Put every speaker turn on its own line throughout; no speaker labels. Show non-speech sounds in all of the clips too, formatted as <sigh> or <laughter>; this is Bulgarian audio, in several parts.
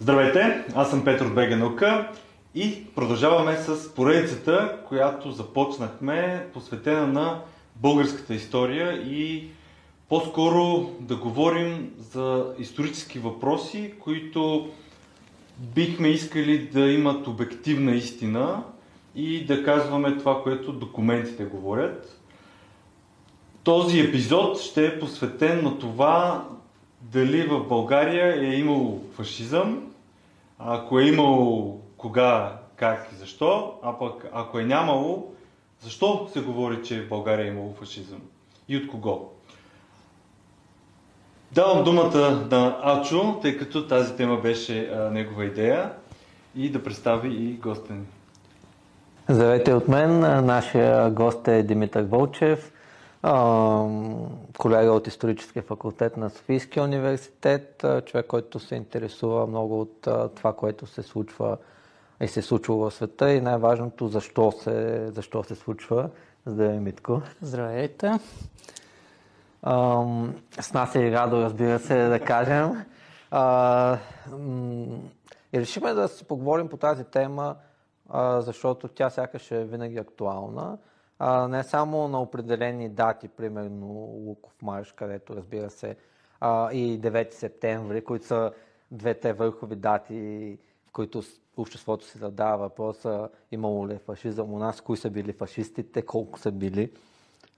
Здравейте, аз съм Петър наука и продължаваме с поредицата, която започнахме, посветена на българската история и по-скоро да говорим за исторически въпроси, които бихме искали да имат обективна истина и да казваме това, което документите говорят. Този епизод ще е посветен на това дали в България е имало фашизъм, ако е имало кога, как и защо, а пък ако е нямало, защо се говори, че в България е имало фашизъм и от кого? Давам думата на Ачо, тъй като тази тема беше а, негова идея и да представи и госта ни.
Здравейте от мен. Нашия гост е Димитър Вълчев, колега от историческия факултет на Софийския университет, човек, който се интересува много от това, което се случва и се случва в света и най-важното защо се, защо се случва. Здравей, Митко.
Здравейте.
с нас е и радо, разбира се, да кажем. И решихме да си поговорим по тази тема, защото тя сякаш е винаги актуална а, не само на определени дати, примерно Луков марш, където разбира се а, и 9 септември, които са двете върхови дати, в които обществото си задава въпроса имало ли е фашизъм у нас, кои са били фашистите, колко са били.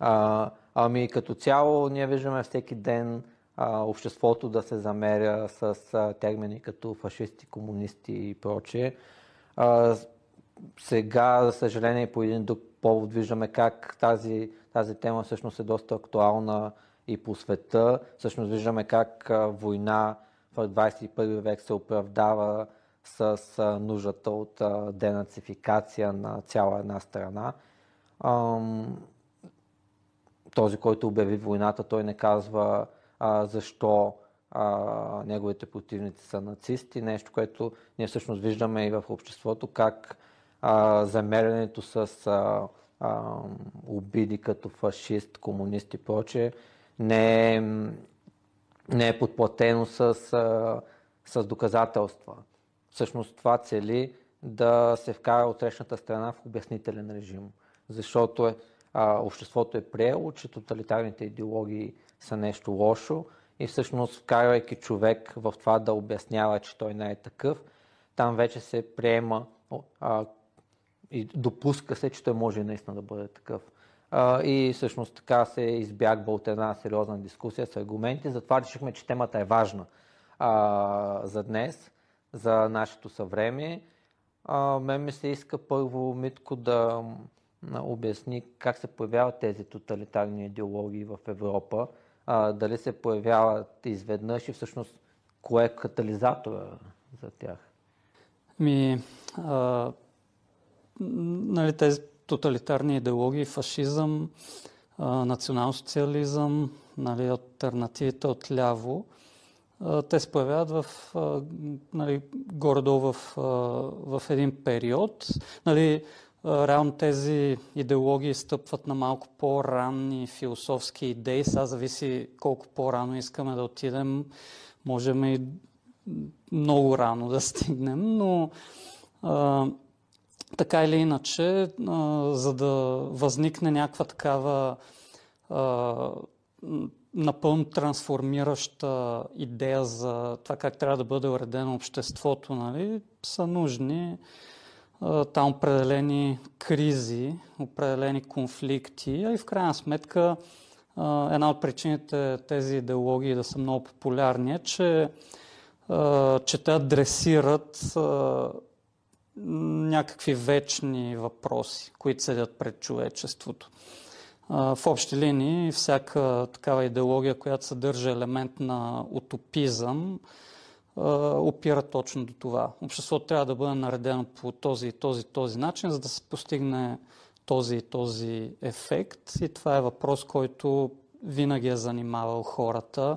А, ами като цяло ние виждаме всеки ден а, обществото да се замеря с а, термини като фашисти, комунисти и прочее. Сега, за съжаление, по един друг повод виждаме как тази, тази тема всъщност е доста актуална и по света. Всъщност виждаме как война в 21 век се оправдава с нуждата от денацификация на цяла една страна. Този, който обяви войната, той не казва защо неговите противници са нацисти. Нещо, което ние всъщност виждаме и в обществото, как а, замерянето с а, а, обиди като фашист, комунист и прочее, не е, не е подплатено с, а, с доказателства. Всъщност това цели да се вкара от срещната страна в обяснителен режим, защото е, а, обществото е приело, че тоталитарните идеологии са нещо лошо и всъщност вкарвайки човек в това да обяснява, че той не е такъв, там вече се приема и допуска се, че той може наистина да бъде такъв. А, и всъщност така се избягва от една сериозна дискусия с аргументи. Затова решихме, че темата е важна а, за днес, за нашето съвремие. А, мен ми се иска първо, Митко, да обясни как се появяват тези тоталитарни идеологии в Европа. А, дали се появяват изведнъж и всъщност кое е катализатора за тях?
Ми, а нали, тези тоталитарни идеологии, фашизъм, национал-социализъм, нали, альтернативите от ляво, те се появяват в, нали, горе-долу в, в един период. Нали, реално тези идеологии стъпват на малко по-ранни философски идеи. Сега зависи колко по-рано искаме да отидем. Можем и много рано да стигнем, но така или иначе, за да възникне някаква такава напълно трансформираща идея за това как трябва да бъде уредено обществото, нали, са нужни там определени кризи, определени конфликти, а и в крайна сметка една от причините тези идеологии да са много популярни е, че, че те адресират някакви вечни въпроси, които седят пред човечеството. В общи линии, всяка такава идеология, която съдържа елемент на утопизъм, опира точно до това. Обществото трябва да бъде наредено по този и този, този начин, за да се постигне този и този ефект. И това е въпрос, който винаги е занимавал хората.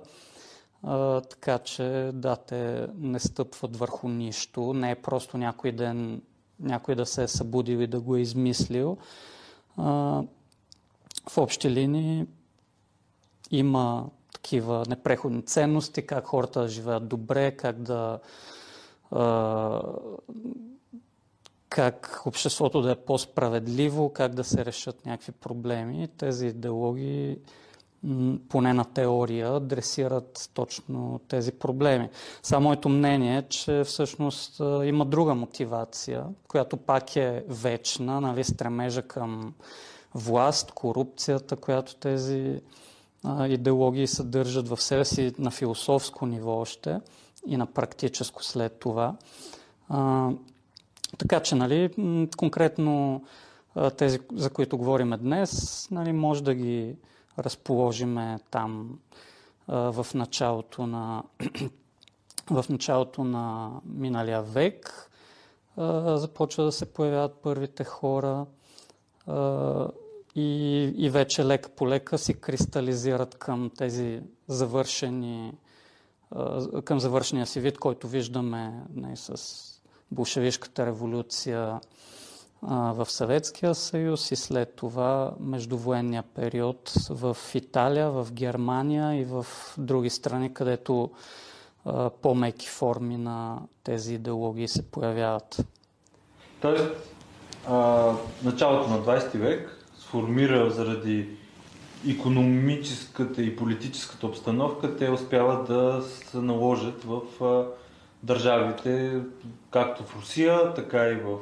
А, така че да, те не стъпват върху нищо. Не е просто някой ден някой да се е събудил и да го е измислил. А, в общи линии има такива непреходни ценности, как хората да живеят добре, как да как обществото да е по-справедливо, как да се решат някакви проблеми. Тези идеологии, поне на теория, адресират точно тези проблеми. Само моето мнение е, че всъщност има друга мотивация, която пак е вечна, нали, стремежа към власт, корупцията, която тези а, идеологии съдържат в себе си на философско ниво още и на практическо след това. А, така че, нали, конкретно тези, за които говорим днес, нали, може да ги разположиме там в началото на <clears throat> в началото на миналия век. Започва да се появяват първите хора и, и вече лека по лека си кристализират към тези завършени към завършения си вид, който виждаме не, нали, с болшевишката революция в Съветския съюз и след това междувоенния период в Италия, в Германия и в други страни, където по-меки форми на тези идеологии се появяват.
Тоест, а, началото на 20 век сформира заради економическата и политическата обстановка, те успяват да се наложат в а, държавите, както в Русия, така и в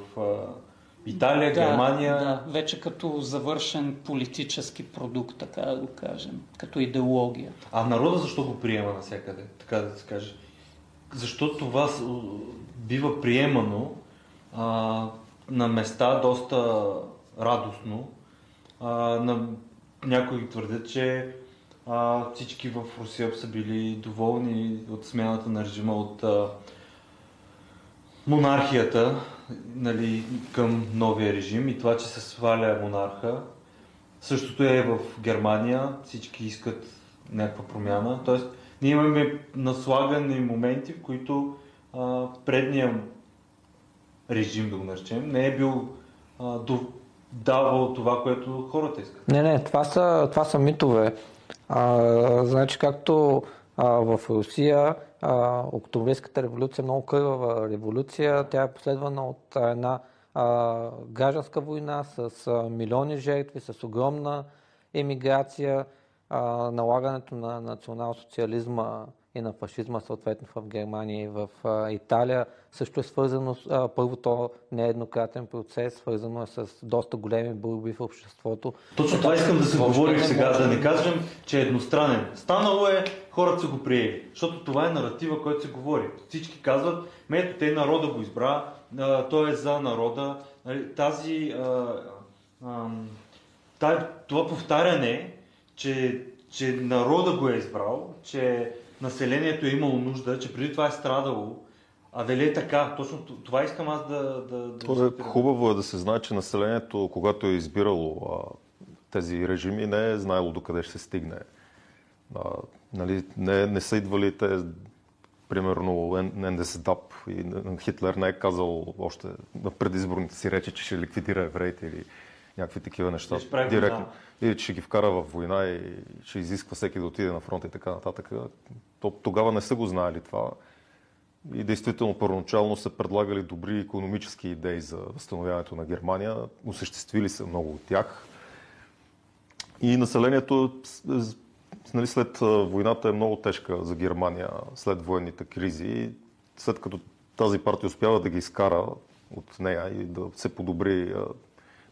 Италия, да, Германия.
Да, вече като завършен политически продукт, така да го кажем, като идеология.
А народа защо го приема навсякъде, така да се каже? Защо това бива приемано а, на места доста радостно. А, на, някои твърдят, че а, всички в Русия са били доволни от смяната на режима от а, монархията нали, към новия режим и това, че се сваля монарха. Същото е в Германия, всички искат някаква промяна. Тоест, ние имаме наслагани моменти, в които а, предния режим, да го наречем, не е бил а, давал това, което хората искат.
Не, не, това са, това са митове. А, значи, както а, в Русия а, Октобрийската революция е много кървава революция. Тя е последвана от една а, гражданска война с а, милиони жертви, с огромна емиграция, а, налагането на национал-социализма и на фашизма, съответно в Германия и в Италия, също е свързано с а, първото нееднократен процес, свързано е с доста големи борби в обществото.
Точно това искам да се говори сега, да не кажем, че е едностранен. Станало е, хората са го приели, защото това е наратива, който се говори. Всички казват, мето те народа го избра, той е за народа. Нали, тази, това повтаряне, че, че народа го е избрал, че населението е имало нужда, че преди това е страдало. А дали е така? Точно това искам аз да... да,
да е, хубаво е да се знае, че населението, когато е избирало а, тези режими, не е знаело докъде ще се стигне. А, нали, не, не са идвали те, примерно, НДСДАП и Хитлер не е казал още на предизборните си речи, че ще ликвидира евреите или някакви такива неща. Директно. Или че ще ги вкара в война и ще изисква всеки да отиде на фронт и така нататък. То, тогава не са го знаели това. И действително първоначално са предлагали добри економически идеи за възстановяването на Германия. Осъществили са много от тях. И населението нали, след войната е много тежка за Германия, след военните кризи. След като тази партия успява да ги изкара от нея и да се подобри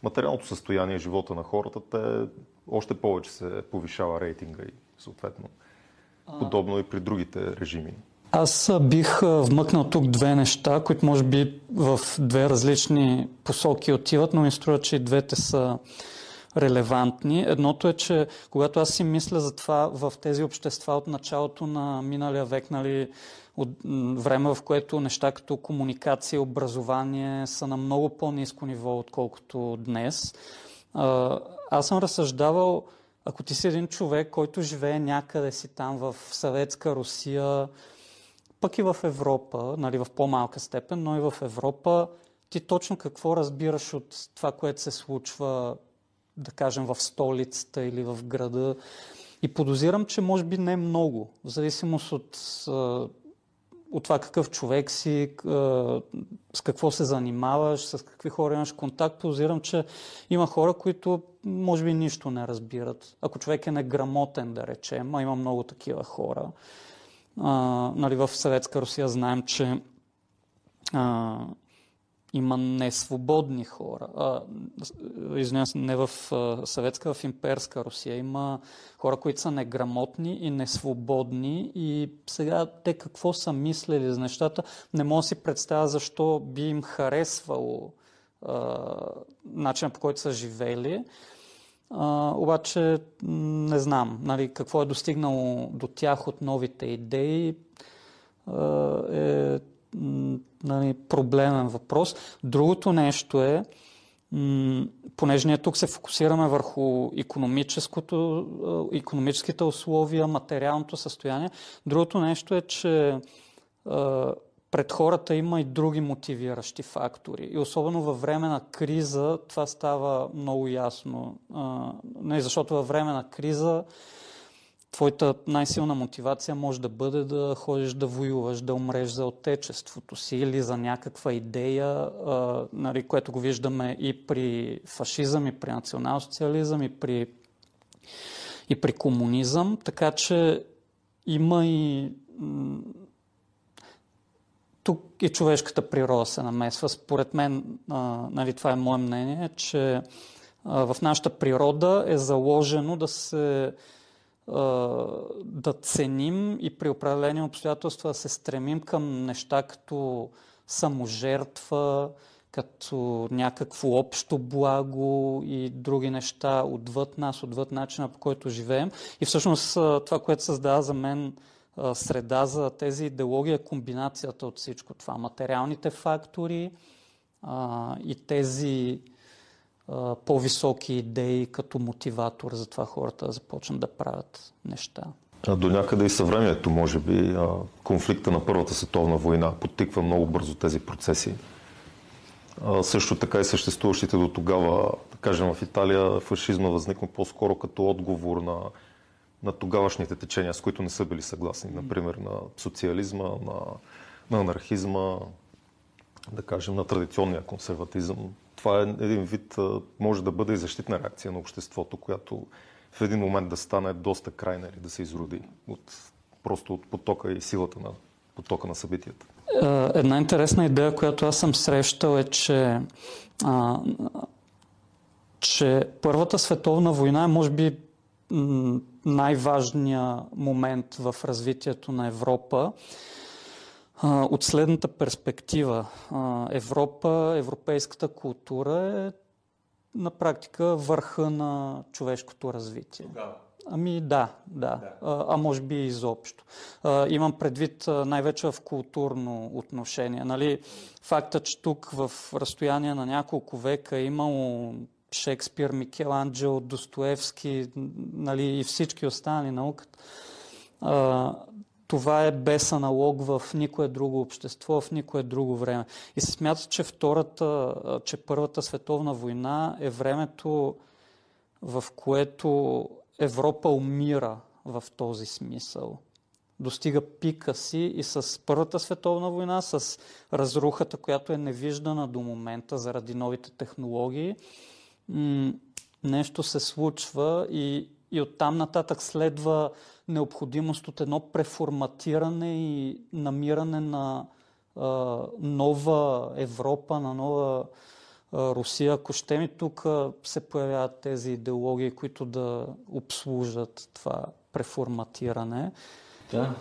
материалното състояние, живота на хората, те още повече се повишава рейтинга и съответно подобно и при другите режими.
Аз бих вмъкнал тук две неща, които може би в две различни посоки отиват, но ми струва, че и двете са релевантни. Едното е, че когато аз си мисля за това в тези общества от началото на миналия век, нали, от време, в което неща като комуникация образование са на много по-низко ниво, отколкото днес. Аз съм разсъждавал, ако ти си един човек, който живее някъде си там в съветска Русия, пък и в Европа, нали, в по-малка степен, но и в Европа, ти точно какво разбираш от това, което се случва, да кажем, в столицата или в града. И подозирам, че може би не много, в зависимост от от това какъв човек си, с какво се занимаваш, с какви хора имаш контакт, позирам, че има хора, които може би нищо не разбират. Ако човек е неграмотен, да речем, а има много такива хора. А, нали, в Съветска Русия знаем, че а, има несвободни хора. А, извинявам се, не в съветска, в имперска Русия. Има хора, които са неграмотни и несвободни и сега те какво са мислили за нещата, не мога да си представя защо би им харесвало а, начинът по който са живели. Обаче не знам нали, какво е достигнало до тях от новите идеи. Е нали, проблемен въпрос. Другото нещо е, понеже ние тук се фокусираме върху економическите условия, материалното състояние, другото нещо е, че пред хората има и други мотивиращи фактори. И особено във време на криза това става много ясно. Не, защото във време на криза твоята най-силна мотивация може да бъде да ходиш да воюваш, да умреш за отечеството си или за някаква идея, а, нали, което го виждаме и при фашизъм, и при национал-социализъм, и при, и при комунизъм. Така че има и тук и човешката природа се намесва. Според мен, а, нали, това е мое мнение, че а, в нашата природа е заложено да се да ценим и при определени обстоятелства се стремим към неща като саможертва, като някакво общо благо и други неща отвъд нас, отвъд начина по който живеем. И всъщност това, което създава за мен среда за тези идеологии е комбинацията от всичко това. Материалните фактори и тези по-високи идеи като мотиватор за това хората да започнат да правят неща.
А до някъде и съвремието, може би, конфликта на Първата световна война подтиква много бързо тези процеси. А, също така и съществуващите до тогава, да кажем в Италия, фашизма възникна по-скоро като отговор на, на тогавашните течения, с които не са били съгласни. Например, на социализма, на, на анархизма, да кажем, на традиционния консерватизъм това е един вид, може да бъде и защитна реакция на обществото, която в един момент да стане доста крайна или да се изроди от, просто от потока и силата на потока на събитията.
Е, една интересна идея, която аз съм срещал е, че, а, че Първата световна война е може би най-важният момент в развитието на Европа от следната перспектива. Европа, европейската култура е на практика върха на човешкото развитие. Тогава. Ами да, да, да. А, а може би и изобщо. А, имам предвид най-вече в културно отношение. Нали, факта, че тук в разстояние на няколко века е имало Шекспир, Микеланджело, Достоевски нали, и всички останали науката, това е без аналог в никое друго общество, в никое друго време. И се смята, че, втората, че Първата световна война е времето, в което Европа умира в този смисъл. Достига пика си и с Първата световна война, с разрухата, която е невиждана до момента заради новите технологии, нещо се случва и, и оттам нататък следва необходимост от едно преформатиране и намиране на а, нова Европа, на нова а, Русия. Ако ще ми тук се появяват тези идеологии, които да обслужат това преформатиране. Да.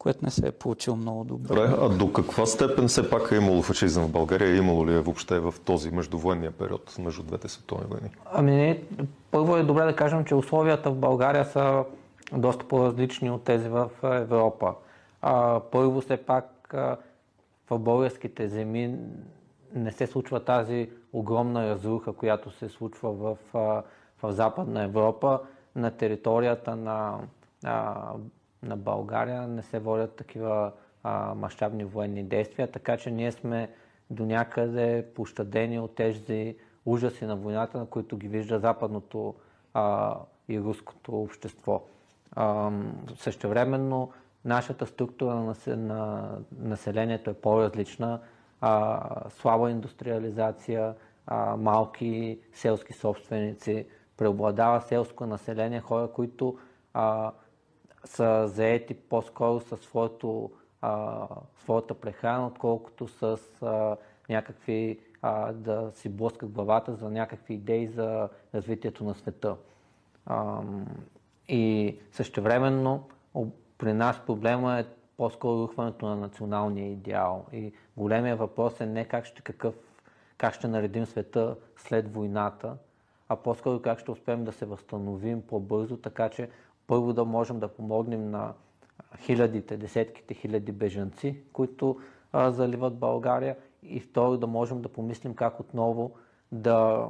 Което не се е получило много добре.
А до каква степен все пак е имало фашизъм в България? Имало ли е въобще в този междувоенния период между двете световни войни?
Ами първо е добре да кажем, че условията в България са доста по-различни от тези в Европа. А, първо, все пак в българските земи не се случва тази огромна разруха, която се случва в, в Западна Европа. На територията на, на България не се водят такива мащабни военни действия, така че ние сме до някъде пощадени от тези ужаси на войната, на които ги вижда западното а, и руското общество. Същевременно нашата структура на населението е по-различна, а, слаба индустриализация, а, малки селски собственици, преобладава селско население, хора, които а, са заети по-скоро със своето, а, своята прехрана, отколкото с а, някакви а, да си блъскат главата за някакви идеи за развитието на света. А, и същевременно при нас проблема е по-скоро рухването на националния идеал. И големия въпрос е не как ще, какъв, как ще наредим света след войната, а по-скоро как ще успеем да се възстановим по-бързо, така че първо да можем да помогнем на хилядите, десетките хиляди бежанци, които а, заливат България и второ да можем да помислим как отново да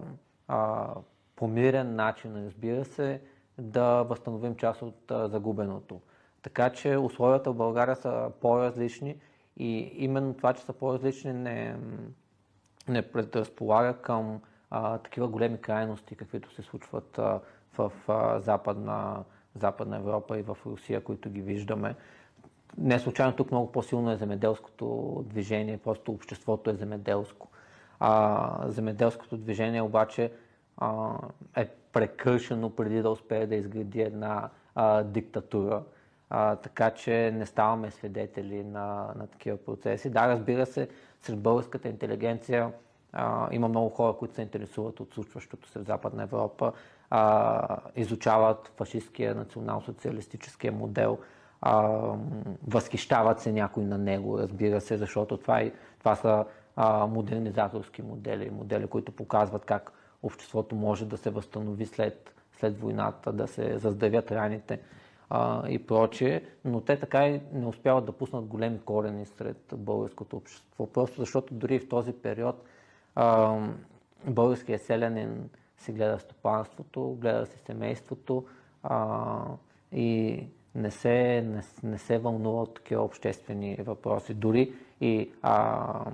а, по мирен начин, разбира се, да възстановим част от а, загубеното. Така че условията в България са по-различни и именно това, че са по-различни не, не предразполага към а, такива големи крайности, каквито се случват а, в а, западна, западна Европа и в Русия, които ги виждаме. Не случайно тук много по-силно е земеделското движение, просто обществото е земеделско. А, земеделското движение обаче а, е прекършено преди да успее да изгради една а, диктатура. А, така че не ставаме свидетели на, на такива процеси. Да, разбира се, сред българската интелигенция а, има много хора, които се интересуват от случващото се в Западна Европа, а, изучават фашистския национал-социалистическия модел, а, възхищават се някой на него, разбира се, защото това, е, това са а, модернизаторски модели, модели, които показват как обществото може да се възстанови след, след войната, да се заздравят раните а, и прочее, но те така и не успяват да пуснат големи корени сред българското общество. Просто защото дори в този период а, българският селянин си гледа стопанството, гледа си семейството а, и не се, не, не се вълнува от такива обществени въпроси. Дори и а,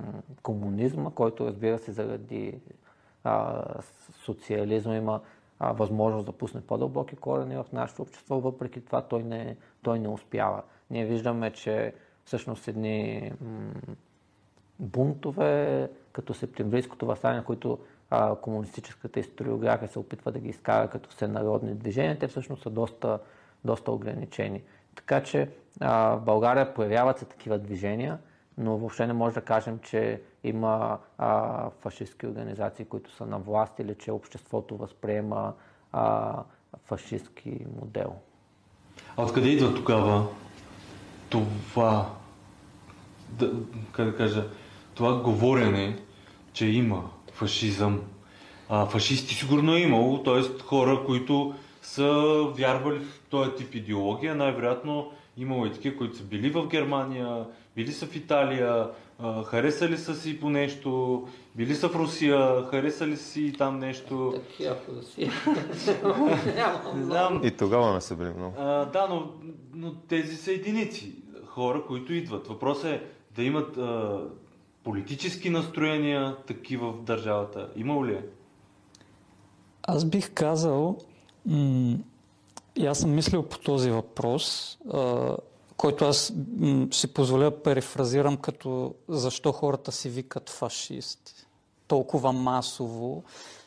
комунизма, който разбира се заради а, социализма има а, възможност да пусне по-дълбоки корени в нашето общество, въпреки това той не, той не успява. Ние виждаме, че всъщност едни м- бунтове, като септемврийското възстание, които а, комунистическата историография се опитва да ги изкара като всенародни движения, те всъщност са доста, доста ограничени. Така че а, в България появяват се такива движения, но въобще не може да кажем, че има а, фашистски организации, които са на власт или че обществото възприема а, фашистски модел.
А откъде идва тогава това, да, как да кажа, това говорене, че има фашизъм? А, фашисти сигурно е имало, т.е. хора, които са вярвали в този тип идеология, най-вероятно имало и такива, които са били в Германия, били са в Италия, харесали са си по нещо, били са в Русия, харесали си там нещо.
Такива в Русия.
Не знам.
И тогава не са били много.
А, да, но, но тези са единици хора, които идват. Въпросът е да имат а, политически настроения такива в държавата. Има ли е?
Аз бих казал, м- и аз съм мислил по този въпрос, а, който аз м- си позволя перефразирам като защо хората си викат фашисти. Толкова масово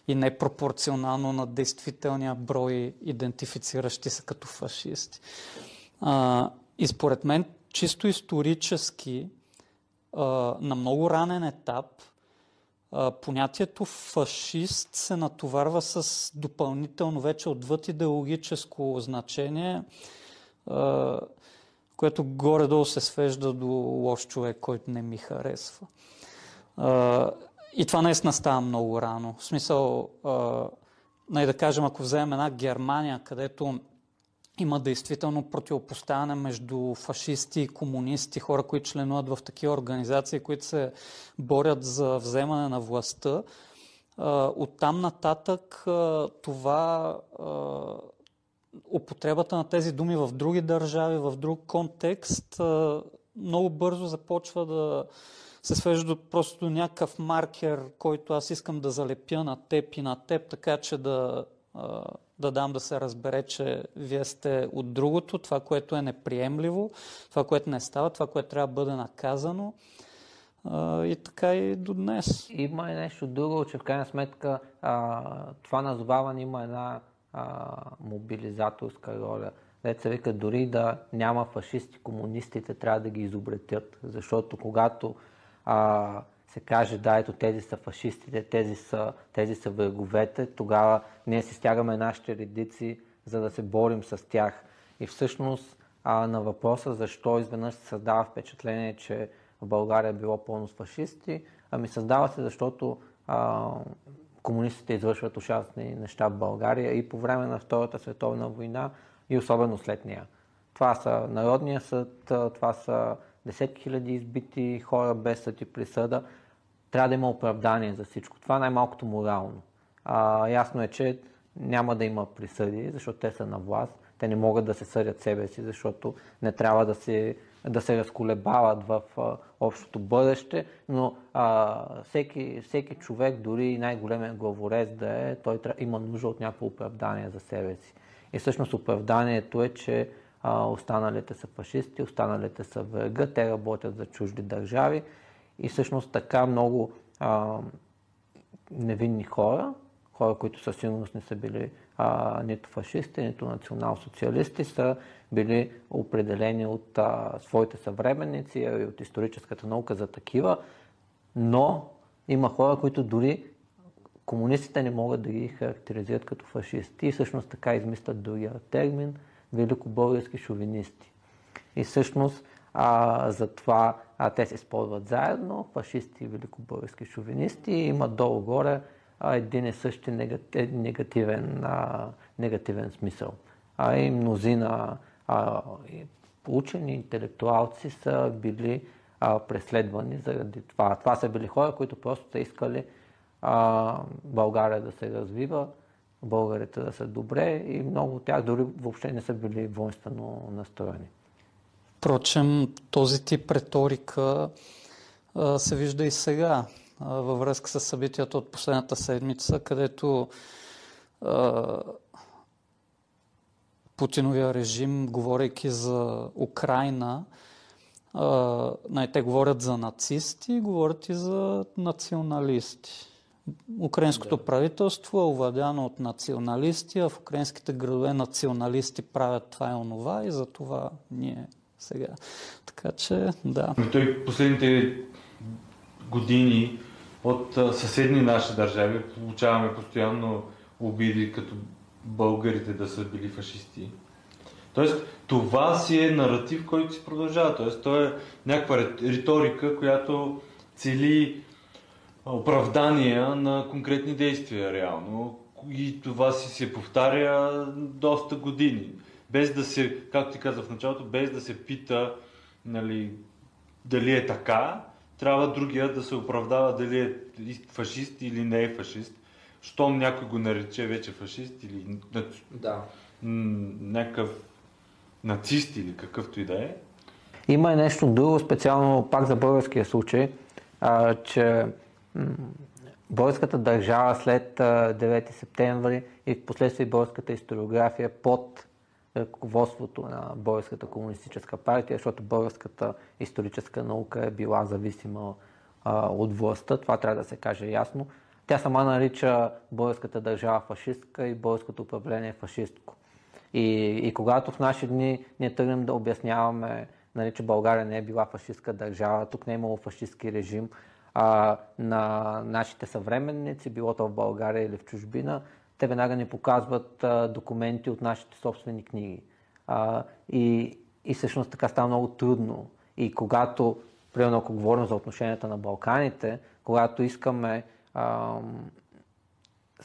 и непропорционално на действителния брой идентифициращи се като фашисти. А, и според мен, чисто исторически, на много ранен етап, понятието фашист се натоварва с допълнително вече отвъд идеологическо значение, което горе-долу се свежда до лош човек, който не ми харесва. И това наистина става много рано. В смисъл, най да кажем, ако вземем една Германия, където има действително противопоставяне между фашисти и комунисти, хора, които членуват в такива организации, които се борят за вземане на властта. От там нататък това употребата на тези думи в други държави, в друг контекст, много бързо започва да се свежда до просто някакъв маркер, който аз искам да залепя на теб и на теб, така че да да дам да се разбере, че вие сте от другото, това, което е неприемливо, това, което не става, това, което трябва да бъде наказано. И така и до днес.
Има и нещо друго, че в крайна сметка това назоваване има една мобилизаторска роля. Деца вика, дори да няма фашисти, комунистите трябва да ги изобретят, защото когато а, се каже, да, ето тези са фашистите, тези са, тези са враговете, тогава ние си стягаме нашите редици, за да се борим с тях. И всъщност а, на въпроса защо изведнъж се създава впечатление, че в България е било пълно с фашисти, ами създава се, защото а, комунистите извършват ужасни неща в България и по време на Втората световна война и особено след нея. Това са Народния съд, това са десетки хиляди избити хора без съд и присъда. Трябва да има оправдание за всичко. Това най-малкото морално. А, ясно е, че няма да има присъди, защото те са на власт. Те не могат да се съдят себе си, защото не трябва да се, да се разколебават в а, общото бъдеще, но а, всеки, всеки човек, дори най-големият главорез да е, той има нужда от някакво оправдание за себе си. И всъщност оправданието е, че а, останалите са фашисти, останалите са врага, те работят за чужди държави и всъщност така много а, невинни хора, хора, които със сигурност не са били а, нито фашисти, нито национал-социалисти, са били определени от а, своите съвременници и от историческата наука за такива, но има хора, които дори комунистите не могат да ги характеризират като фашисти и всъщност така измислят другия термин великобългарски шовинисти. И всъщност а, затова а, те се използват заедно, фашисти и великобългарски шовинисти, и имат долу-горе един и същи негативен, а, негативен смисъл. А и мнозина а, учени, интелектуалци са били а, преследвани заради това. Това са били хора, които просто са искали а, България да се развива, българите да са добре и много от тях дори въобще не са били воинствено настроени.
Впрочем, този тип риторика се вижда и сега във връзка с събитията от последната седмица, където Путиновия режим, говорейки за Украина, те говорят за нацисти, говорят и за националисти. Украинското да. правителство е овладяно от националисти, а в украинските градове националисти правят това и онова и за това ние сега. Така че, да.
Но той последните години от съседни наши държави получаваме постоянно обиди като българите да са били фашисти. Тоест, това си е наратив, който си продължава. Тоест, то е някаква риторика, която цели оправдания на конкретни действия реално. И това си се повтаря доста години. Без да се, както ти каза в началото, без да се пита нали, дали е така, трябва другия да се оправдава дали е фашист или не е фашист. Щом някой го нарече вече фашист или да. някакъв нацист или какъвто и да е.
Има и нещо друго, специално пак за българския случай, а, че българската държава след 9 септември и в последствие българската историография под ръководството на Българската комунистическа партия, защото българската историческа наука е била зависима а, от властта. Това трябва да се каже ясно. Тя сама нарича българската държава фашистка и българското управление фашистко. И, и когато в наши дни ние тръгнем да обясняваме, нали, че България не е била фашистка държава, тук не е имало фашистски режим, а, на нашите съвременници, било то в България или в чужбина, те веднага ни показват а, документи от нашите собствени книги. А, и, и всъщност така става много трудно. И когато, примерно ако говорим за отношенията на Балканите, когато искаме а,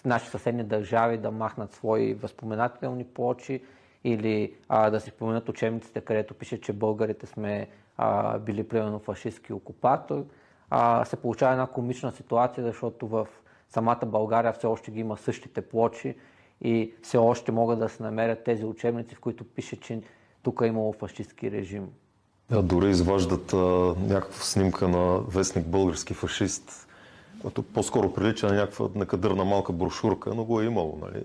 наши съседни държави да махнат свои възпоменателни плочи или а, да си споменат учебниците, където пише, че българите сме а, били примерно фашистски окупатор, а, се получава една комична ситуация, защото в самата България все още ги има същите плочи и все още могат да се намерят тези учебници, в които пише, че тук е имало фашистски режим.
Да, дори изваждат а, някаква снимка на вестник български фашист, който по-скоро прилича на някаква некадърна малка брошурка, но го е имало. Нали?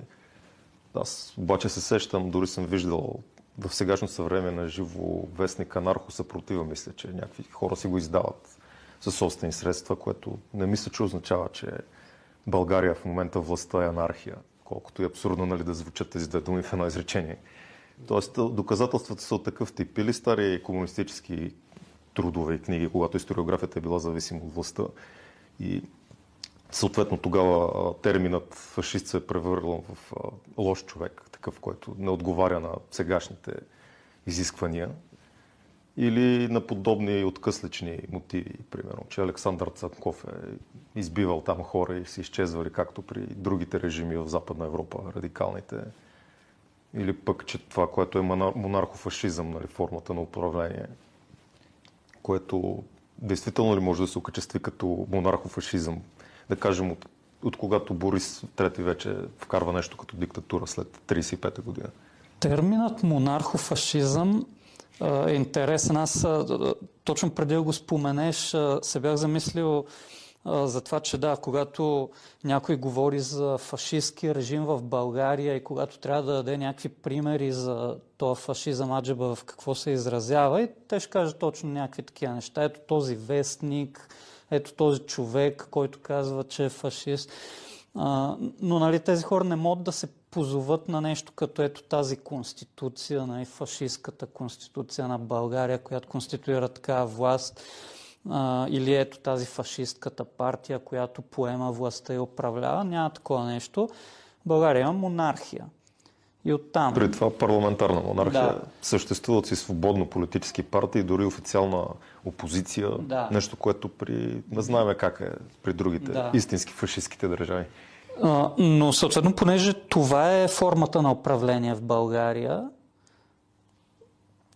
Аз обаче се сещам, дори съм виждал в сегашното време на живо вестник Анархо съпротива, мисля, че някакви хора си го издават със собствени средства, което не мисля, че означава, че България в момента властта е анархия, колкото е абсурдно нали, да звучат тези две думи в едно изречение. Тоест, доказателствата са от такъв тип. Или стари комунистически трудове и книги, когато историографията е била зависима от властта. И съответно тогава терминът фашист се е превърнал в лош човек, такъв, който не отговаря на сегашните изисквания. Или на подобни откъслични мотиви, примерно, че Александър Цанков е избивал там хора и си изчезвали, както при другите режими в Западна Европа, радикалните. Или пък, че това, което е монархофашизъм, нали, формата на управление, което действително ли може да се окачестви като монархофашизъм, да кажем от, от когато Борис трети вече вкарва нещо като диктатура след 35-та година?
Терминът монархофашизъм е интересен. Аз точно преди да го споменеш, се бях замислил за това, че да, когато някой говори за фашистски режим в България и когато трябва да даде някакви примери за този фашизъм, аджеба в какво се изразява, и те ще кажат точно някакви такива неща. Ето този вестник, ето този човек, който казва, че е фашист. Но нали, тези хора не могат да се позоват на нещо като ето тази конституция, нали, фашистската конституция на България, която конституира такава власт а, или ето тази фашистката партия, която поема властта и управлява. Няма такова нещо. България има монархия. И оттам.
При това парламентарна монархия. Да. Съществуват си свободно политически партии, дори официална опозиция. Да. Нещо, което при... не знаем как е при другите да. истински фашистските държави.
А, но съответно, понеже това е формата на управление в България,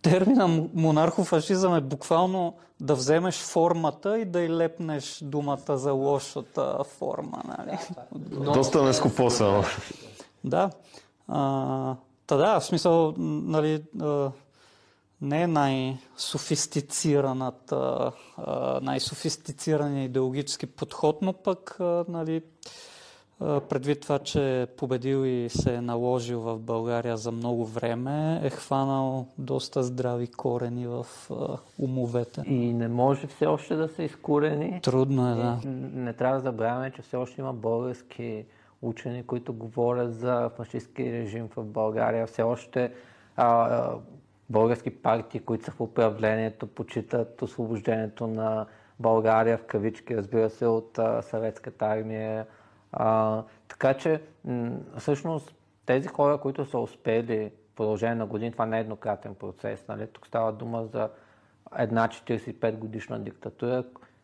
термина монархофашизъм е буквално да вземеш формата и да й лепнеш думата за лошата форма. Нали?
Доста нескопоса.
Да. А, та да, в смисъл, нали, а, не е най-софистицираната, най-софистицираният идеологически подход, но пък нали, предвид това, че е победил и се е наложил в България за много време, е хванал доста здрави корени в умовете.
И не може все още да се изкорени.
Трудно е, да.
Не трябва да забравяме, че все още има български учени, които говорят за фашистски режим в България. Все още а, български партии, които са в управлението, почитат освобождението на България в кавички, разбира се, от а, съветската армия а, така че, всъщност, тези хора, които са успели в продължение на години, това не е еднократен процес. Нали? Тук става дума за една 45 годишна диктатура,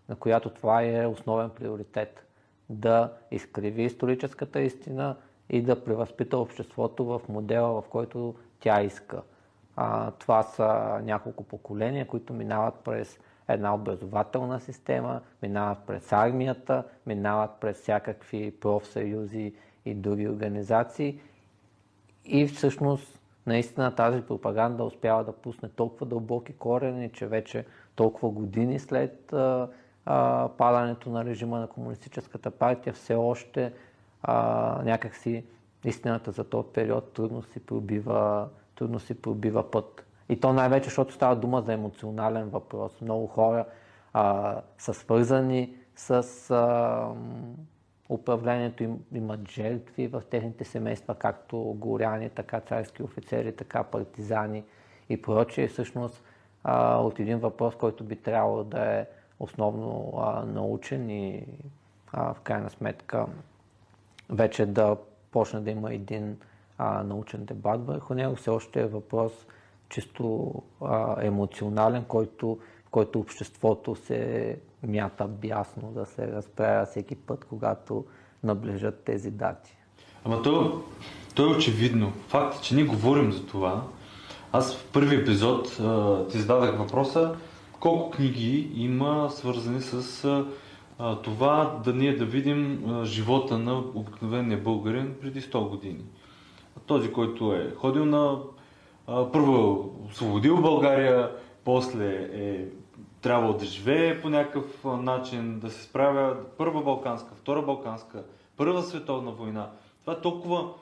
на която това е основен приоритет. Да изкриви историческата истина и да превъзпита обществото в модела, в който тя иска. А, това са няколко поколения, които минават през една образователна система, минават през армията, минават през всякакви профсъюзи и други организации. И всъщност наистина тази пропаганда успява да пусне толкова дълбоки корени, че вече толкова години след а, а, падането на режима на Комунистическата партия все още а, някакси истината за този период трудно си пробива, трудно си пробива път. И то най-вече, защото става дума за емоционален въпрос. Много хора а, са свързани с а, управлението, им, имат жертви в техните семейства, както горяни, така царски офицери, така партизани и прочие. Всъщност а, от един въпрос, който би трябвало да е основно а, научен и а, в крайна сметка вече да почне да има един а, научен дебат върху него. Все още е въпрос чисто а, емоционален, който, който обществото се мята бясно да се разправя всеки път, когато наближат тези дати.
Ама то, то е очевидно. Факт е, че ние говорим за това. Аз в първи епизод а, ти зададах въпроса колко книги има свързани с а, това да ние да видим а, живота на обикновения българин преди 100 години. Този, който е ходил на първо освободил България, после е трябвало да живее по някакъв начин, да се справя Първа Балканска, Втора Балканска, Първа световна война. Това е толкова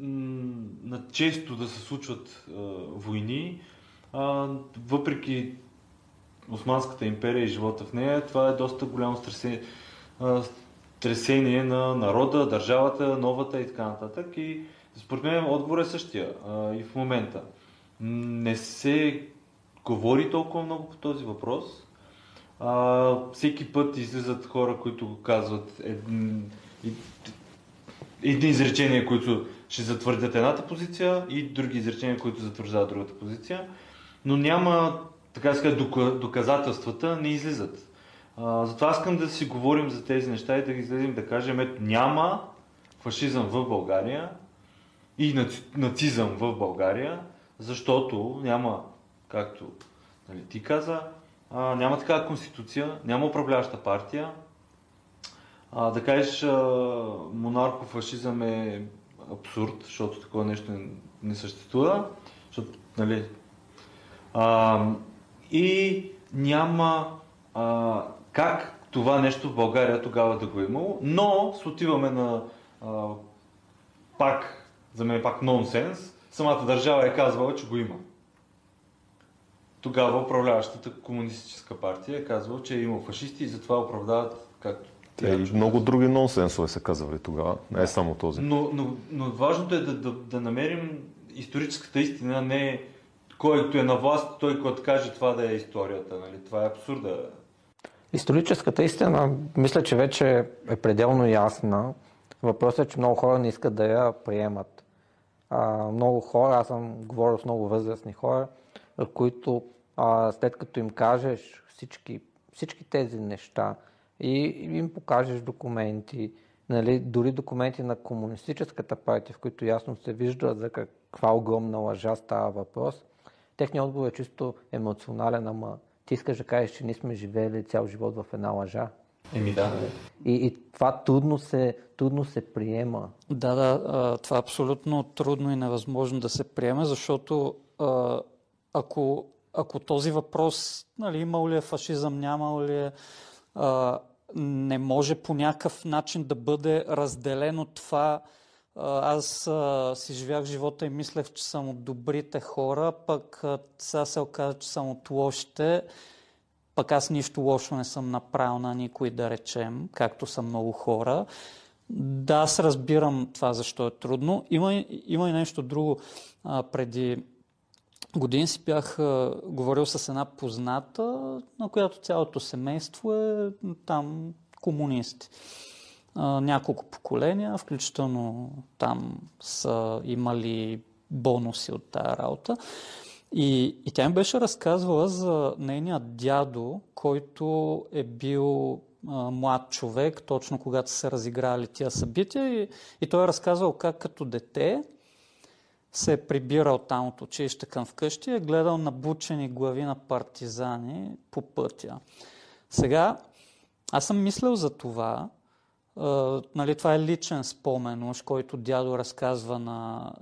на често да се случват а, войни, а, въпреки Османската империя и живота в нея, това е доста голямо стресение на народа, държавата, новата и така нататък. И според мен отговор е същия а, и в момента. Не се говори толкова много по този въпрос. А, всеки път излизат хора, които казват едни, изречения, които ще затвърдят едната позиция и други изречения, които затвърждават другата позиция. Но няма, така ска, доказателствата не излизат. А, затова искам да си говорим за тези неща и да ги излезем да кажем, ето няма фашизъм в България и нацизъм в България, защото няма, както нали, ти каза, а, няма такава конституция, няма управляваща партия. А, да кажеш а, монархофашизъм е абсурд, защото такова нещо не, не съществува. Защото, нали, а, и няма а, как това нещо в България тогава да го е имало, но се отиваме на а, пак, за мен е пак нонсенс, самата държава е казвала, че го има. Тогава управляващата комунистическа партия е казвала, че е имал фашисти и затова оправдават както
е, и много други нонсенсове са казвали тогава, не е само този.
Но, но, но важното е да, да, да намерим историческата истина, не който е на власт, той който каже това да е историята. Нали? Това е абсурда.
Историческата истина, мисля, че вече е пределно ясна. Въпросът е, че много хора не искат да я приемат. А, много хора, аз съм говорил с много възрастни хора, които а, след като им кажеш всички, всички тези неща и им покажеш документи, нали, дори документи на комунистическата партия, в които ясно се вижда за каква огромна лъжа става въпрос, техният отговор е чисто емоционален, ама ти искаш да кажеш, че ние сме живели цял живот в една лъжа.
Еми да.
И, и това трудно се, трудно се приема.
Да, да, това е абсолютно трудно и невъзможно да се приеме, защото ако, ако този въпрос, нали, имал ли е фашизъм, нямал ли е, не може по някакъв начин да бъде разделено това, аз а, си живях живота и мислех, че съм от добрите хора, пък а, сега се оказа, че съм от лошите. Пък аз нищо лошо не съм направил на никой, да речем, както са много хора. Да, аз разбирам това, защо е трудно. Има, има и нещо друго. А, преди години си бях а, говорил с една позната, на която цялото семейство е там комунисти няколко поколения, включително там са имали бонуси от тая работа. И, и тя ми беше разказвала за нейния дядо, който е бил а, млад човек, точно когато се разиграли тия събития. И, и той е разказвал как като дете се е прибирал там от училище към вкъщи и е гледал набучени глави на партизани по пътя. Сега, аз съм мислил за това, Uh, нали, това е личен спомен, който дядо разказва на,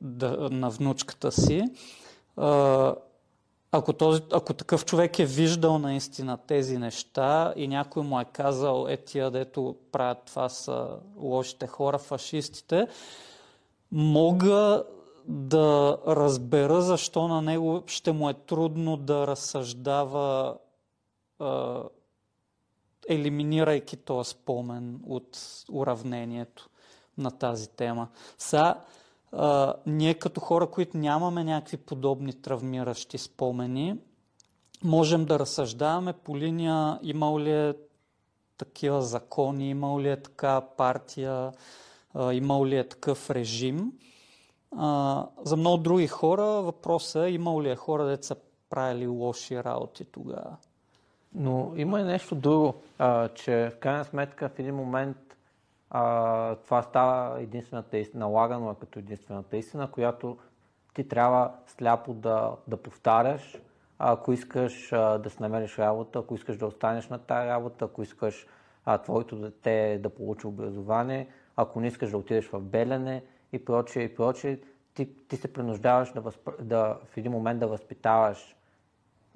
да, на внучката си. Ако, този, ако такъв човек е виждал наистина тези неща и някой му е казал, е тия, дето правят това са лошите хора, фашистите, мога да разбера защо на него ще му е трудно да разсъждава елиминирайки този спомен от уравнението на тази тема. Са, а, ние като хора, които нямаме някакви подобни травмиращи спомени, можем да разсъждаваме по линия имал ли е такива закони, имал ли е така партия, а, имал ли е такъв режим. А, за много други хора въпросът е имал ли е хора, деца правили лоши работи тогава.
Но има и нещо друго, а, че в крайна сметка в един момент а, това става единствената истина, налагано е като единствената истина, която ти трябва сляпо да, да повтаряш, ако искаш а, да си намериш работа, ако искаш да останеш на тази работа, ако искаш а, твоето дете да получи образование, ако не искаш да отидеш в Белене и прочее, и прочее, ти, ти се принуждаваш да, възп... да в един момент да възпитаваш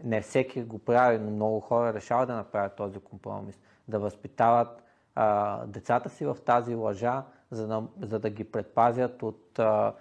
не всеки го прави, но много хора решават да направят този компромис. Да възпитават а, децата си в тази лъжа, за да, за да ги предпазят от, а,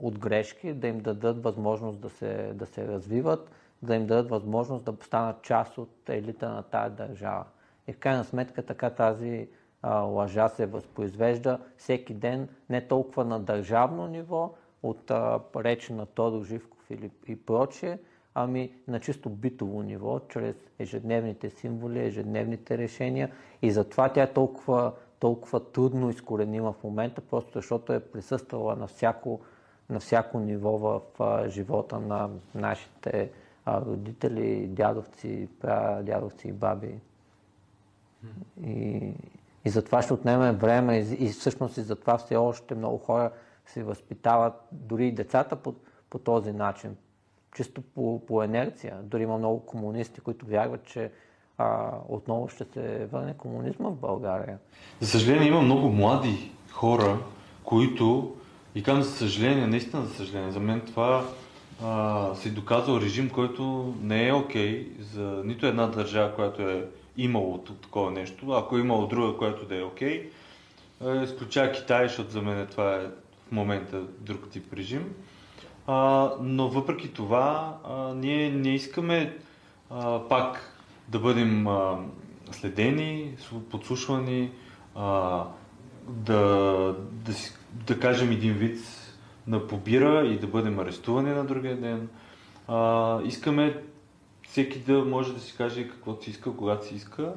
от грешки, да им дадат възможност да се, да се развиват, да им дадат възможност да станат част от елита на тази държава. И в крайна сметка така тази а, лъжа се възпроизвежда всеки ден, не толкова на държавно ниво, от а, реч на Тодор Живков или, и прочее, ами на чисто битово ниво, чрез ежедневните символи, ежедневните решения. И затова тя е толкова, толкова трудно изкоренима в момента, просто защото е присъствала на всяко, на всяко ниво в а, живота на нашите а, родители, дядовци, дядовци и баби. И, и затова ще отнеме време и, и всъщност и затова все още много хора се възпитават, дори и децата по, по този начин, чисто по, по инерция. Дори има много комунисти, които вярват, че а, отново ще се върне комунизма в България.
За съжаление има много млади хора, които, и казвам за съжаление, наистина за съжаление, за мен това а, се доказал режим, който не е окей okay за нито една държава, която е имало такова нещо. Ако е имало друга, която да е окей, okay, изключая Китай, защото за мен това е в момента друг тип режим. А, но въпреки това, а, ние не искаме а, пак да бъдем а, следени, подслушвани, а, да, да, да кажем един вид на побира и да бъдем арестувани на другия ден. А, искаме всеки да може да си каже каквото си иска, когато си иска,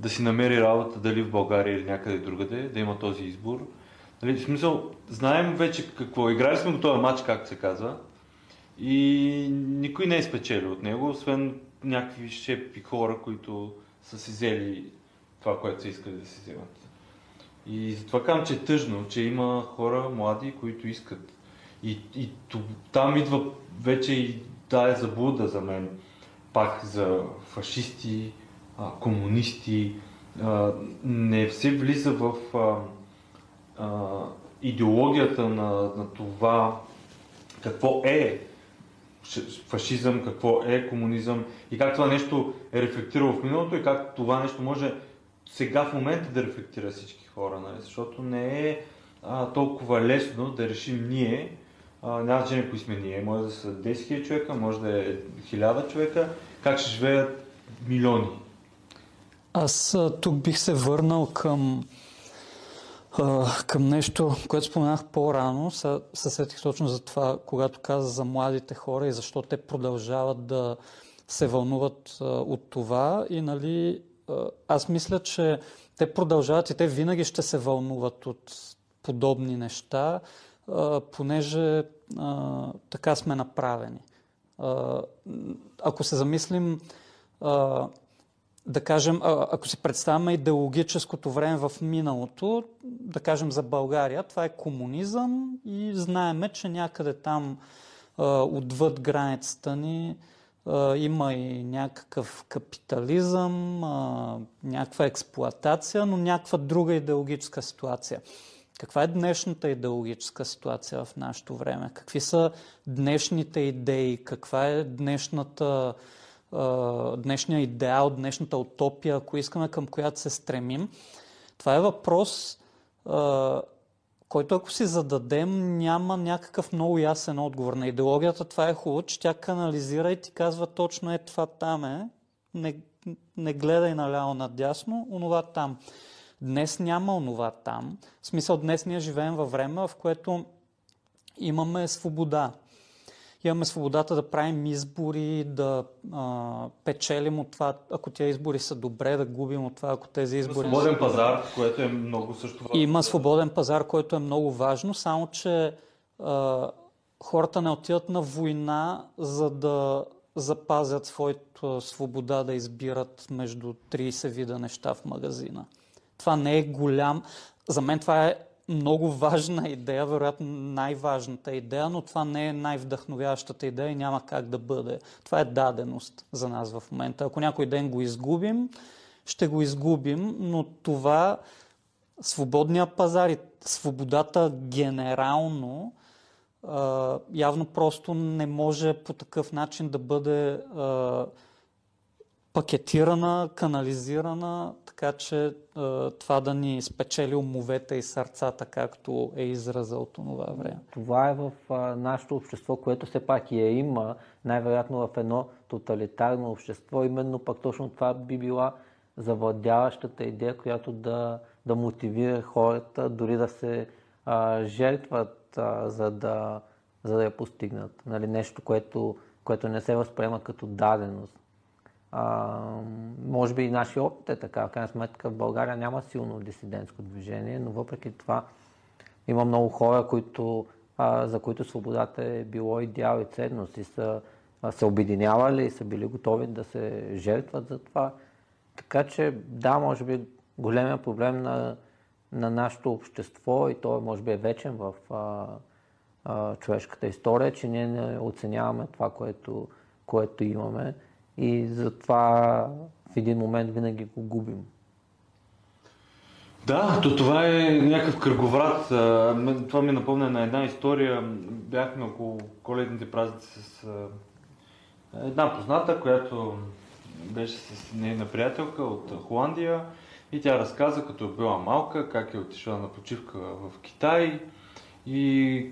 да си намери работа дали в България или някъде другаде, да има този избор. Нали, в смисъл, знаем вече какво. Играли сме го този матч, както се казва. И никой не е спечелил от него, освен някакви шепи хора, които са си взели това, което са искали да си вземат. И затова казвам, че е тъжно, че има хора млади, които искат. И, и там идва вече и тая заблуда за мен. Пак за фашисти, комунисти. Не се влиза в а, идеологията на, на това какво е фашизъм, какво е комунизъм и как това нещо е рефлектирало в миналото и как това нещо може сега в момента да рефлектира всички хора, нали? защото не е а, толкова лесно да решим ние, няма значение кои сме ние, може да са 10 000 човека, може да е 1000 човека, как ще живеят милиони.
Аз тук бих се върнал към към нещо, което споменах по-рано, се сетих точно за това, когато каза за младите хора и защо те продължават да се вълнуват от това. И нали, аз мисля, че те продължават и те винаги ще се вълнуват от подобни неща, понеже така сме направени. ако се замислим да кажем, ако си представяме идеологическото време в миналото, да кажем за България, това е комунизъм и знаеме, че някъде там отвъд границата ни има и някакъв капитализъм, някаква експлоатация, но някаква друга идеологическа ситуация. Каква е днешната идеологическа ситуация в нашето време? Какви са днешните идеи? Каква е днешната днешния идеал, днешната утопия, ако искаме към която се стремим. Това е въпрос, който ако си зададем, няма някакъв много ясен отговор. На идеологията това е хубаво, че тя канализира и ти казва точно е това там е. Не, не гледай наляво надясно, онова там. Днес няма онова там. В смисъл, днес ние живеем във време, в което имаме свобода имаме свободата да правим избори, да а, печелим от това, ако тези избори са добре, да губим от това, ако тези избори...
Има свободен пазар, което е много също важно.
Има свободен пазар, което е много важно, само че а, хората не отиват на война, за да запазят своята свобода да избират между 30 вида неща в магазина. Това не е голям... За мен това е много важна идея, вероятно най-важната идея, но това не е най-вдъхновяващата идея и няма как да бъде. Това е даденост за нас в момента. Ако някой ден го изгубим, ще го изгубим, но това свободния пазар и свободата генерално явно просто не може по такъв начин да бъде пакетирана, канализирана, така че това да ни спечели умовете и сърцата, както е израза от това време.
Това е в нашето общество, което все пак я има, най-вероятно в едно тоталитарно общество. Именно пък точно това би била завладяващата идея, която да, да мотивира хората дори да се а, жертват, а, за, да, за да я постигнат. Нали, нещо, което, което не се възприема като даденост. А, може би и нашия опит е така. В крайна сметка в България няма силно дисидентско движение, но въпреки това има много хора, които, а, за които свободата е било идеал и ценност и са се обединявали и са били готови да се жертват за това. Така че да, може би големия проблем на, на нашето общество и то може би е вечен в а, а, човешката история, че ние не оценяваме това, което, което имаме и затова в един момент винаги го губим.
Да, то това е някакъв кръговрат. Това ми напомня на една история. Бяхме около коледните празници с една позната, която беше с нейна приятелка от Холандия и тя разказа, като е била малка, как е отишла на почивка в Китай и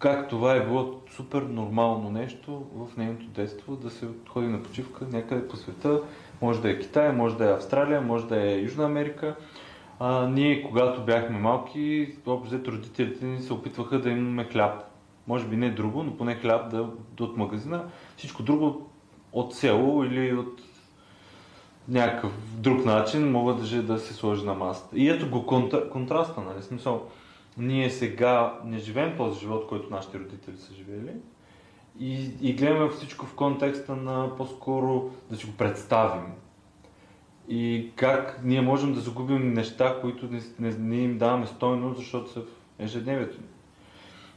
как това е било супер нормално нещо в нейното детство да се ходи на почивка някъде по света. Може да е Китай, може да е Австралия, може да е Южна Америка. А, ние, когато бяхме малки, общо родителите ни се опитваха да имаме хляб. Може би не друго, но поне хляб да, от магазина. Всичко друго от село или от някакъв друг начин могат да, да се сложи на масата. И ето го контра, контраста, нали? Смисъл, ние сега не живеем този живот, който нашите родители са живели и, и гледаме всичко в контекста на по-скоро да си го представим. И как ние можем да загубим неща, които не, не, не им даваме стойност, защото са в ежедневието ни.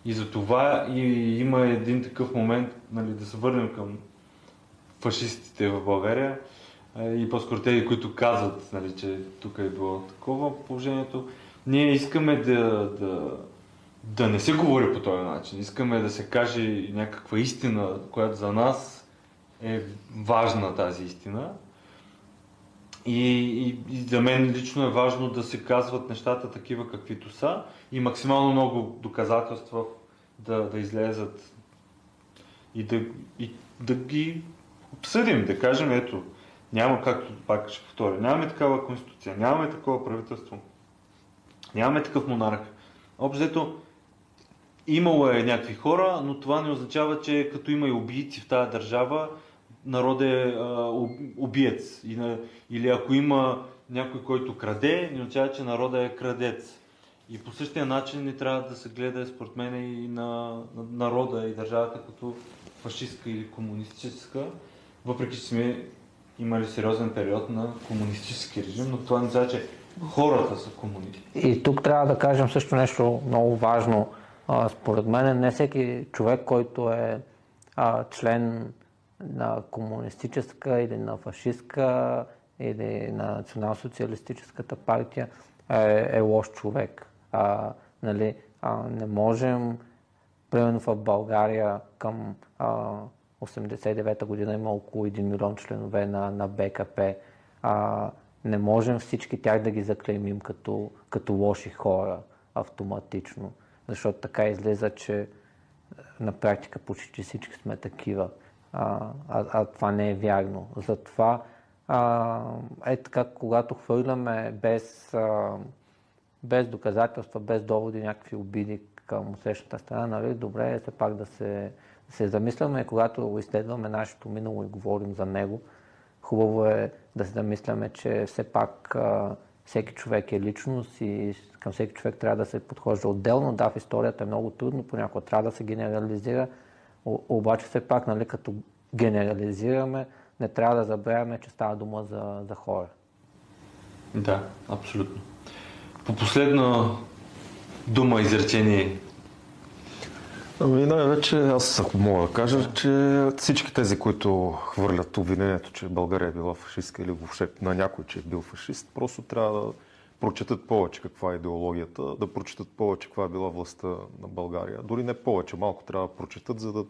И за това и има един такъв момент, нали, да се върнем към фашистите в България и по-скоро тези, които казват, нали, че тук е било такова положението. Ние искаме да, да, да не се говори по този начин. Искаме да се каже някаква истина, която за нас е важна тази истина. И, и, и за мен лично е важно да се казват нещата такива каквито са и максимално много доказателства да, да излезат и да, и да ги обсъдим, да кажем, ето, няма, както пак ще повторя, нямаме такава конституция, нямаме такова правителство, нямаме такъв монарх. Общо имало е някакви хора, но това не означава, че като има и убийци в тази държава, народ е а, убиец. Или ако има някой, който краде, не означава, че народа е крадец. И по същия начин не трябва да се гледа, според мен, и на народа и държавата като фашистска или комунистическа, въпреки че сме имали сериозен период на комунистически режим, но това не означава, че хората са комунисти.
И тук трябва да кажем също нещо много важно. според мен не всеки човек, който е а, член на комунистическа или на фашистска или на национал-социалистическата партия е, е лош човек. А, нали, а, не можем, примерно в България към а, 89-та година има около 1 милион членове на, на БКП. А, не можем всички тях да ги заклеймим като, като лоши хора автоматично, защото така излиза, че на практика почти всички сме такива. А, а, а това не е вярно. Затова а, е така, когато хвърляме без, а, без доказателства, без доводи някакви обиди към усрещната страна, нали, добре е все пак да се, се замисляме, когато изследваме нашето минало и говорим за него, хубаво е да се замисляме, че все пак всеки човек е личност и към всеки човек трябва да се подхожда отделно. Да, в историята е много трудно, понякога трябва да се генерализира, обаче все пак, нали, като генерализираме, не трябва да забравяме, че става дума за, за хора.
Да, абсолютно. По последна дума, изречение,
Ами най-вече аз ако мога да кажа, че всички тези, които хвърлят обвинението, че България е била фашистка или въобще на някой, че е бил фашист, просто трябва да прочетат повече каква е идеологията, да прочетат повече каква е била властта на България. Дори не повече, малко трябва да прочетат, за да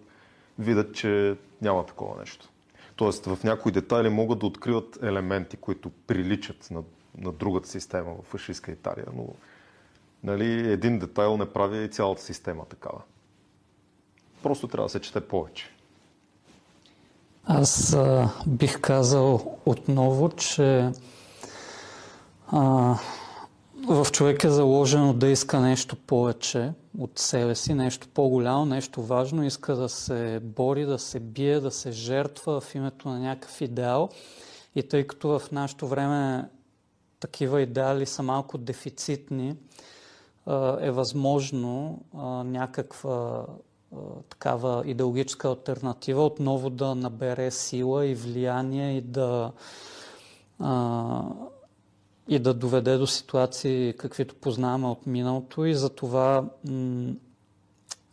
видят, че няма такова нещо. Тоест в някои детайли могат да откриват елементи, които приличат на, на другата система в фашистска Италия, но нали, един детайл не прави и цялата система такава. Просто трябва да се чете повече.
Аз а, бих казал отново, че а, в човек е заложено да иска нещо повече от себе си, нещо по-голямо, нещо важно, иска да се бори, да се бие, да се жертва в името на някакъв идеал. И тъй като в нашето време такива идеали са малко дефицитни, е възможно някаква такава идеологическа альтернатива отново да набере сила и влияние и да и да доведе до ситуации, каквито познаваме от миналото. И за това,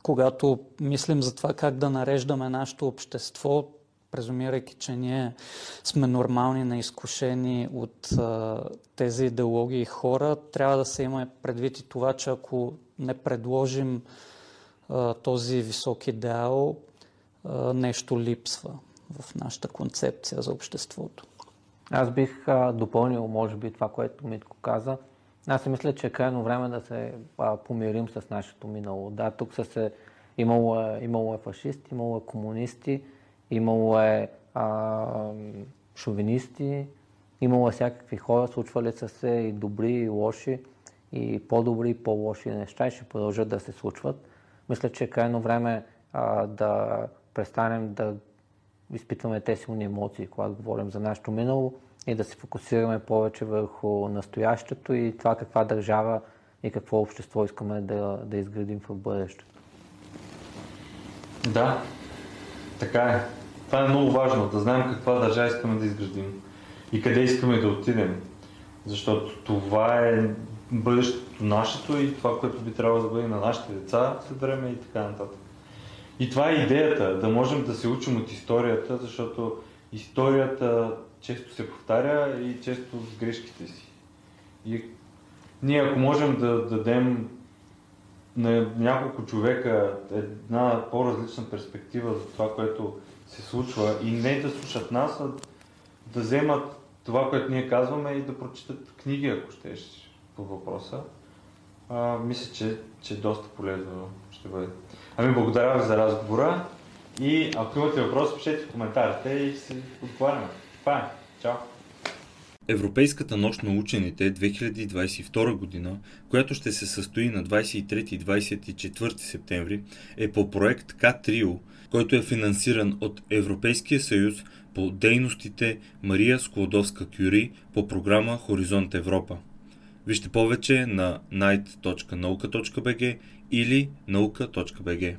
когато мислим за това как да нареждаме нашето общество, презумирайки, че ние сме нормални, неизкушени от а, тези идеологии хора, трябва да се има предвид и това, че ако не предложим а, този висок идеал, нещо липсва в нашата концепция за обществото.
Аз бих допълнил, може би, това, което Митко каза. Аз си мисля, че е крайно време да се помирим с нашето минало. Да, тук са се, имало, е, имало е фашисти, имало е комунисти, имало е а, шовинисти, имало е всякакви хора, случвали са се и добри, и лоши, и по-добри, и по-лоши неща и ще продължат да се случват. Мисля, че е крайно време а, да престанем да изпитваме тези силни емоции, когато говорим за нашето минало и да се фокусираме повече върху настоящето и това каква държава и какво общество искаме да, да изградим в бъдещето.
Да, така е. Това е много важно, да знаем каква държава искаме да изградим и къде искаме да отидем. Защото това е бъдещето нашето и това, което би трябвало да бъде на нашите деца след време и така нататък. И това е идеята, да можем да се учим от историята, защото историята често се повтаря и често с грешките си. И ние ако можем да дадем на няколко човека една по-различна перспектива за това, което се случва и не да слушат нас, а да вземат това, което ние казваме и да прочитат книги, ако щеш по въпроса, а, мисля, че, че доста полезно ще бъде. Ами благодаря ви за разговора и ако имате въпроси, пишете в коментарите и ще отговаряме. Това е. Чао!
Европейската нощ на учените 2022 година, която ще се състои на 23 и 24 септември, е по проект К-Трио, който е финансиран от Европейския съюз по дейностите Мария Склодовска-Кюри по програма Хоризонт Европа. Вижте повече на night.nauka.bg или nauka.bg.